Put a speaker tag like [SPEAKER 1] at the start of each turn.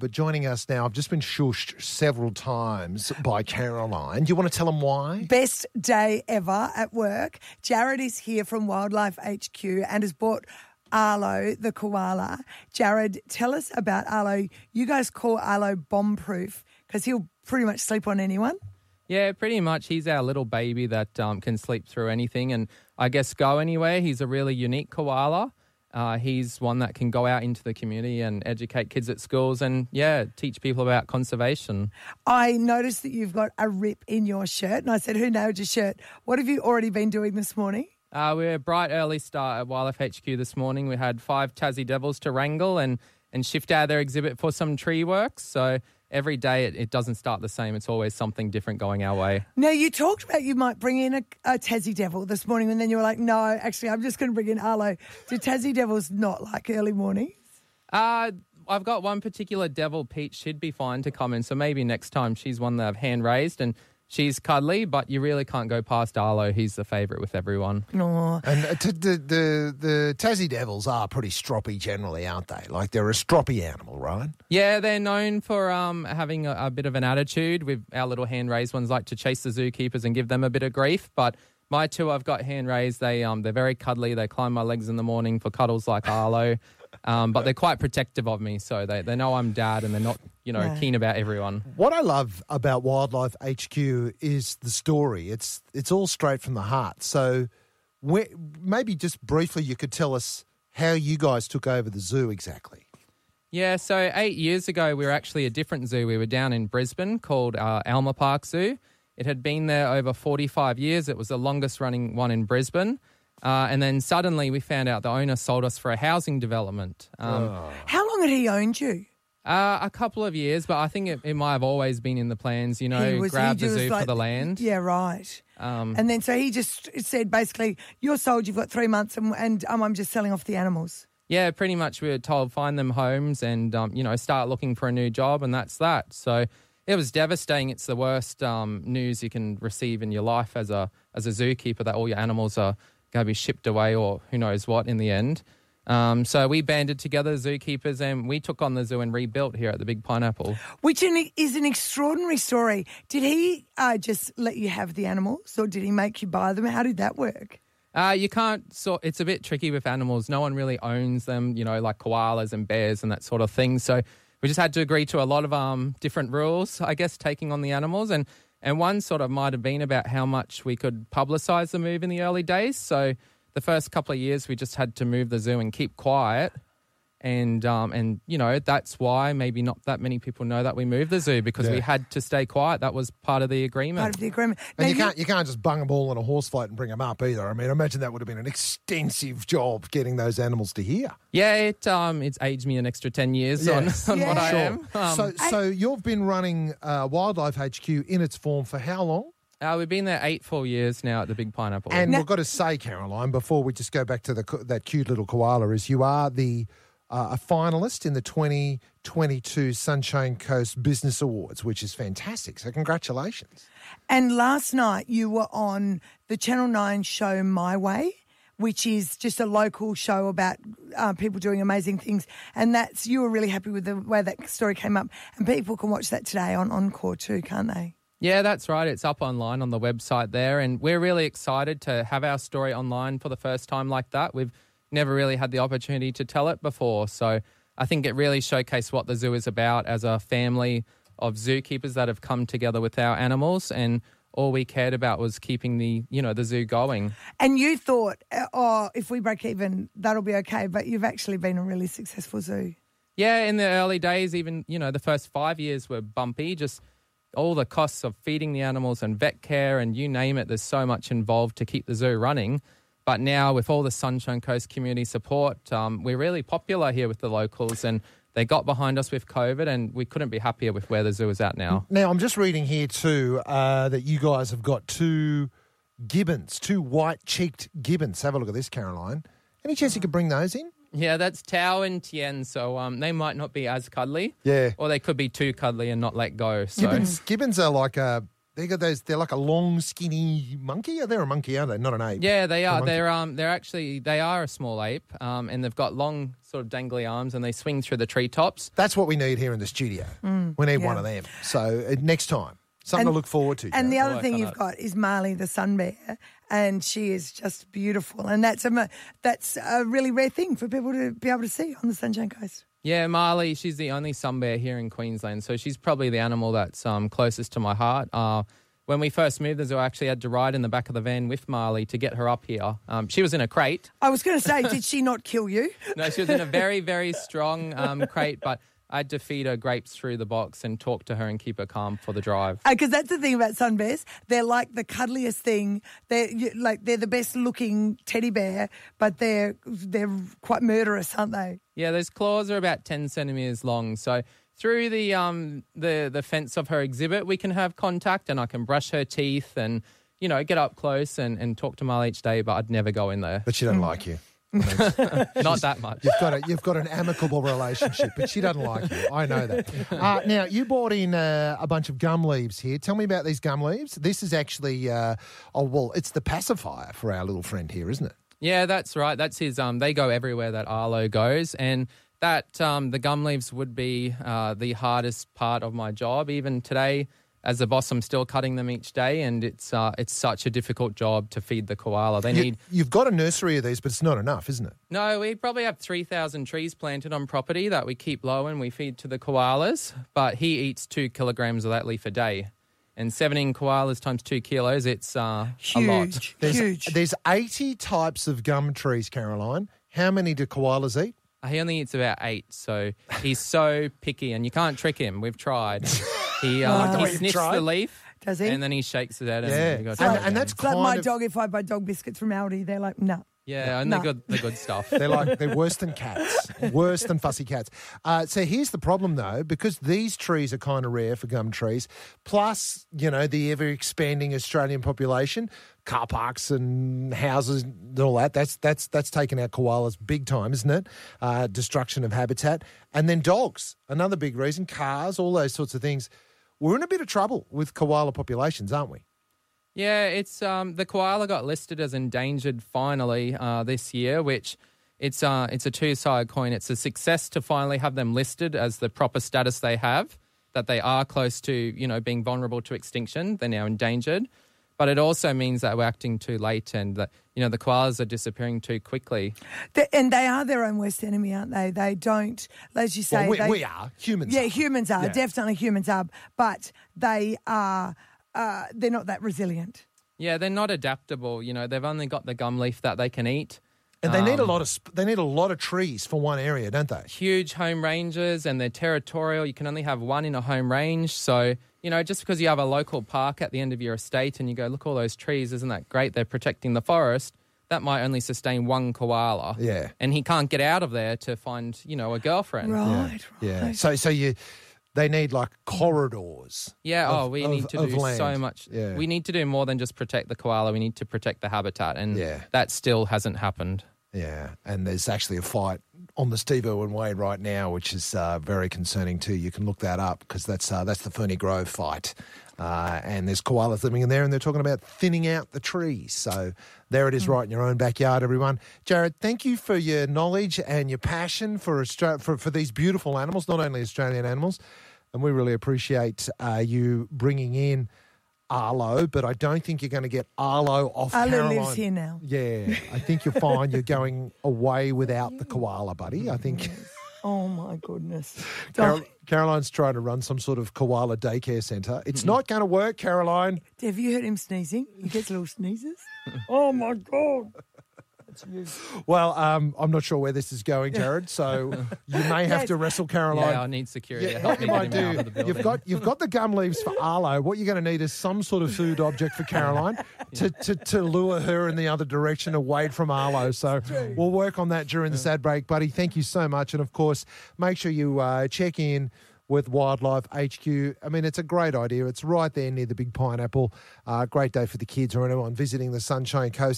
[SPEAKER 1] But joining us now, I've just been shushed several times by Caroline. Do you want to tell them why?
[SPEAKER 2] Best day ever at work. Jared is here from Wildlife HQ and has bought Arlo, the koala. Jared, tell us about Arlo. You guys call Arlo bomb proof because he'll pretty much sleep on anyone.
[SPEAKER 3] Yeah, pretty much. He's our little baby that um, can sleep through anything and I guess go anywhere. He's a really unique koala. Uh, he's one that can go out into the community and educate kids at schools and, yeah, teach people about conservation.
[SPEAKER 2] I noticed that you've got a rip in your shirt, and I said, Who nailed your shirt? What have you already been doing this morning?
[SPEAKER 3] Uh, we're a bright early start at Wildlife HQ this morning. We had five Tassie Devils to wrangle and, and shift out their exhibit for some tree works. So every day it, it doesn't start the same. It's always something different going our way.
[SPEAKER 2] Now, you talked about you might bring in a, a Tassie Devil this morning, and then you were like, No, actually, I'm just going to bring in Arlo. Do Tassie Devils not like early mornings?
[SPEAKER 3] Uh, I've got one particular devil, Peach. She'd be fine to come in. So maybe next time she's one that I've hand raised and she's cuddly, but you really can't go past Arlo. He's the favourite with everyone.
[SPEAKER 2] No.
[SPEAKER 1] And uh, t- the, the the Tassie Devils are pretty stroppy generally, aren't they? Like they're a stroppy animal, right?
[SPEAKER 3] Yeah, they're known for um, having a, a bit of an attitude. With our little hand raised ones, like to chase the zookeepers and give them a bit of grief. But my two, I've got hand raised. They um, they're very cuddly. They climb my legs in the morning for cuddles like Arlo. Um, but they're quite protective of me, so they, they know I'm dad, and they're not you know
[SPEAKER 2] Yeah.
[SPEAKER 3] keen about everyone.
[SPEAKER 1] What I love about Wildlife HQ is the story. It's it's all straight from the heart. So, where, maybe just briefly, you could tell us how you guys took over the zoo exactly.
[SPEAKER 3] Yeah, so eight years ago, we were actually a different zoo. We were down in Brisbane called uh, Alma Park Zoo. It had been there over 45 years. It was the longest running one in Brisbane. Uh, and then suddenly we found out the owner sold us for a housing development. Um,
[SPEAKER 2] How long had he owned you?
[SPEAKER 3] Uh, a couple of years, but I think it, it might have always been in the plans, you know,
[SPEAKER 2] was,
[SPEAKER 3] grab the zoo
[SPEAKER 2] like-
[SPEAKER 3] for the land.
[SPEAKER 2] Yeah, right.
[SPEAKER 3] Um,
[SPEAKER 2] And then so he just said basically, you're sold, you've got three months, and, and um, I'm just selling off the animals.
[SPEAKER 3] Yeah, pretty much we were told find them homes and um, you know start looking for a new job, and that's that. So it was devastating. It's the worst um, news you can receive in your life as a as a zookeeper that all your animals are going to be shipped away or who knows what in the end. Um, so we banded together zookeepers and we took on the zoo and rebuilt here at the Big Pineapple.
[SPEAKER 2] Which is an extraordinary story. Did he uh, just let you have the animals, or did he make you buy them? How did that work?
[SPEAKER 3] Uh, you can't sort. It's a bit tricky with animals. No one really owns them. You know, like koalas and bears and that sort of thing. So we just had to agree to a lot of um different rules. I guess taking on the animals and and one sort of might have been about how much we could publicise the move in the early days. So the first couple of years we just had to move the zoo and keep quiet. And um and you know that's why maybe not that many people know that we moved the zoo because we had to stay quiet. That was part of the agreement.
[SPEAKER 2] Part of the agreement.
[SPEAKER 1] And
[SPEAKER 2] Now,
[SPEAKER 1] you can't you can't just bung a ball on a horse float and bring them up either. I mean, I imagine that would have been an extensive job getting those animals to here.
[SPEAKER 3] Yeah, it um it's aged me an extra ten years
[SPEAKER 1] Yes.
[SPEAKER 3] on, on what I am. Um,
[SPEAKER 1] so so you've been running uh, Wildlife HQ in its form for how long?
[SPEAKER 3] Uh, we've been there eight full years now at the Big Pineapple.
[SPEAKER 1] And
[SPEAKER 2] Now-
[SPEAKER 1] we've got to say, Caroline, before we just go back to the that cute little koala, is you are the uh, a finalist in the 2022 Sunshine Coast Business Awards, which is fantastic. So congratulations.
[SPEAKER 2] And last night you were on the Channel 9 show My Way, which is just a local show about uh, people doing amazing things. And that's, you were really happy with the way that story came up. And people can watch that today on Encore too, can't they?
[SPEAKER 3] Yeah, that's right. It's up online on the website there, and we're really excited to have our story online for the first time like that. We've never really had the opportunity to tell it before, so I think it really showcased what the zoo is about as a family of zookeepers that have come together with our animals and. All we cared about was keeping the, you know, the zoo going.
[SPEAKER 2] And you thought, uh, oh, if we break even, that'll be okay. But you've actually been a really successful zoo.
[SPEAKER 3] Yeah, in the early days, even, you know, the first five years were bumpy, just all the costs of feeding the animals and vet care and you name it, there's so much involved to keep the zoo running. But now, with all the Sunshine Coast community support, um, we're really popular here with the locals and they got behind us with COVID and we couldn't be happier with where the zoo is at now.
[SPEAKER 1] Now, I'm just reading here too uh, that you guys have got two gibbons, two white cheeked gibbons. Have a look at this, Caroline. Any chance you could bring those in?
[SPEAKER 3] Yeah, that's Tao and Tien, so um, they might not be as cuddly.
[SPEAKER 1] Yeah.
[SPEAKER 3] Or they could be too cuddly and not let go. So.
[SPEAKER 1] Gibbons, gibbons are like a They got those. They're like a long, skinny monkey. Are They're a monkey, aren't they? Not an ape.
[SPEAKER 3] Yeah, they are. They're um, they're actually they are a small ape, um, and they've got long, sort of dangly arms, and they swing through the treetops.
[SPEAKER 1] That's what we need here in the studio. we need
[SPEAKER 2] Mm, yeah.
[SPEAKER 1] one of them. So uh, next time, something to look forward to.
[SPEAKER 2] And the other
[SPEAKER 3] work
[SPEAKER 2] thing you've got is Marley the sun bear, and she is just beautiful. And that's a that's a really rare thing for people to be able to see on the Sunshine Coast.
[SPEAKER 3] Yeah, Marley, she's the only sun bear here in Queensland, so she's probably the animal that's um, closest to my heart. Uh, when we first moved, as I actually had to ride in the back of the van with Marley to get her up here. Um, she was in a crate.
[SPEAKER 2] I was going to say, did she not kill you?
[SPEAKER 3] No, she was in a very, very strong um, crate, but I had to feed her grapes through the box and talk to her and keep her calm for the drive.
[SPEAKER 2] Because that's the thing about sun bears; they're like the cuddliest thing. They're you- like they're the best looking teddy bear, but they're they're quite murderous, aren't they?
[SPEAKER 3] Yeah, those claws are about 10 centimeters long. So through the um the the fence of her exhibit, we can have contact, and I can brush her teeth and you know get up close and, and talk to Marley each day. But I'd never go in there.
[SPEAKER 1] but she doesn't like you.
[SPEAKER 3] Not that much.
[SPEAKER 1] You've got a you've got an amicable relationship, but she doesn't like you. I know that. Uh, now you bought in uh, a bunch of gum leaves here. Tell me about these gum leaves. This is actually uh, oh well, it's the pacifier for our little friend here, isn't it?
[SPEAKER 3] Yeah, that's right. That's his. Um, they go everywhere that Arlo goes, and that um, the gum leaves would be uh, the hardest part of my job. Even today, as a boss, I'm still cutting them each day, and it's uh, it's such a difficult job to feed the koala. They
[SPEAKER 1] You,
[SPEAKER 3] need
[SPEAKER 1] you've got a nursery of these, but it's not enough, isn't it?
[SPEAKER 3] no. We probably have three thousand trees planted on property that we keep low and we feed to the koalas. But he eats two kilograms of that leaf a day, and seventeen koalas times two kilos. It's uh, a lot.
[SPEAKER 1] There's,
[SPEAKER 2] huge.
[SPEAKER 1] There's 80 types of gum trees, Caroline. How many do koalas eat?
[SPEAKER 3] He only eats about eight, so he's so picky, and you can't trick him. We've tried. He um,
[SPEAKER 1] the
[SPEAKER 3] he sniffs the leaf,
[SPEAKER 2] Does he?
[SPEAKER 3] and then he shakes it out. And
[SPEAKER 1] Yeah.
[SPEAKER 3] you got
[SPEAKER 1] And-
[SPEAKER 3] to try it
[SPEAKER 1] and that's
[SPEAKER 2] It's like
[SPEAKER 1] kind
[SPEAKER 2] my
[SPEAKER 1] of-
[SPEAKER 2] dog. If I buy dog biscuits from Aldi, they're like, no.
[SPEAKER 3] yeah, and
[SPEAKER 2] No.
[SPEAKER 3] the good the good stuff.
[SPEAKER 1] They're like they're worse than cats, worse than fussy cats. Uh, so here's the problem, though, because these trees are kind of rare for gum trees. Plus, you know, the ever expanding Australian population, car parks and houses and all that. That's that's that's taken out koalas big time, isn't it? Uh, destruction of habitat, and then dogs, another big reason. Cars, all those sorts of things. We're in a bit of trouble with koala populations, aren't we?
[SPEAKER 3] Yeah, it's um the koala got listed as endangered finally uh, this year, which it's uh it's a two sided coin. It's a success to finally have them listed as the proper status they have, that they are close to you know being vulnerable to extinction. They're now endangered, but it also means that we're acting too late and that you know the koalas are disappearing too quickly.
[SPEAKER 2] They- and they are their own worst enemy, aren't they? They don't, as you say,
[SPEAKER 1] well, we,
[SPEAKER 2] they,
[SPEAKER 1] we are humans.
[SPEAKER 2] Yeah,
[SPEAKER 1] are.
[SPEAKER 2] humans are
[SPEAKER 1] Yeah.
[SPEAKER 2] definitely humans are, but they are. Uh, they're not that resilient.
[SPEAKER 3] Yeah, they're not adaptable. You know, they've only got the gum leaf that they can eat.
[SPEAKER 1] And they need a
[SPEAKER 3] Um,
[SPEAKER 1] lot of sp- they need a lot of trees for one area, don't they?
[SPEAKER 3] huge home ranges and they're territorial. You can only have one in a home range. So, you know, just because you have a local park at the end of your estate and you go, look, all those trees, isn't that great? They're protecting the forest. That might only sustain one koala.
[SPEAKER 1] Yeah.
[SPEAKER 3] And he can't get out of there to find, you know, a girlfriend.
[SPEAKER 2] Right, right.
[SPEAKER 1] Yeah. So so you they need like corridors.
[SPEAKER 3] Yeah, oh,
[SPEAKER 1] of-
[SPEAKER 3] oh, we
[SPEAKER 1] of-
[SPEAKER 3] need to do so much.
[SPEAKER 1] Yeah.
[SPEAKER 3] We need to do more than just protect the koala. We need to protect the habitat. And
[SPEAKER 1] Yeah.
[SPEAKER 3] that still hasn't happened.
[SPEAKER 1] Yeah, and there's actually a fight on the Steve Irwin Way right now, which is uh, very concerning too. You can look that up because that's uh, that's the Ferny Grove fight, uh, and there's koalas living in there, and they're talking about thinning out the trees. So there it is, right in your own backyard, everyone. Jared, thank you for your knowledge and your passion for Austra- for for these beautiful animals, not only Australian animals, and we really appreciate uh, you bringing in. Arlo, but I don't think you're going to get Arlo off
[SPEAKER 2] Arlo
[SPEAKER 1] Caroline.
[SPEAKER 2] lives here now.
[SPEAKER 1] Yeah, I think you're fine. you're going away without the koala, buddy. I think
[SPEAKER 2] Oh my goodness.
[SPEAKER 1] Carol- Caroline's trying to run some sort of koala daycare centre. It's mm-hmm. not going to work, Caroline.
[SPEAKER 2] Have you heard him sneezing? He gets little sneezes. oh my god.
[SPEAKER 1] Well, um, I'm not sure where this is going, Jared. So you may have to wrestle Caroline.
[SPEAKER 3] Yeah, I need security to
[SPEAKER 1] Yeah,
[SPEAKER 3] help
[SPEAKER 1] what you might do,
[SPEAKER 3] the
[SPEAKER 1] you've got you've got the gum leaves for Arlo. What you're going to need is some sort of food object for Caroline to, to, to lure her in the other direction away from Arlo. So we'll work on that during this ad break, buddy. Thank you so much, and of course, make sure you uh, check in with Wildlife HQ. I mean, it's a great idea. It's right there near the Big Pineapple. Uh, great day for the kids or anyone visiting the Sunshine Coast.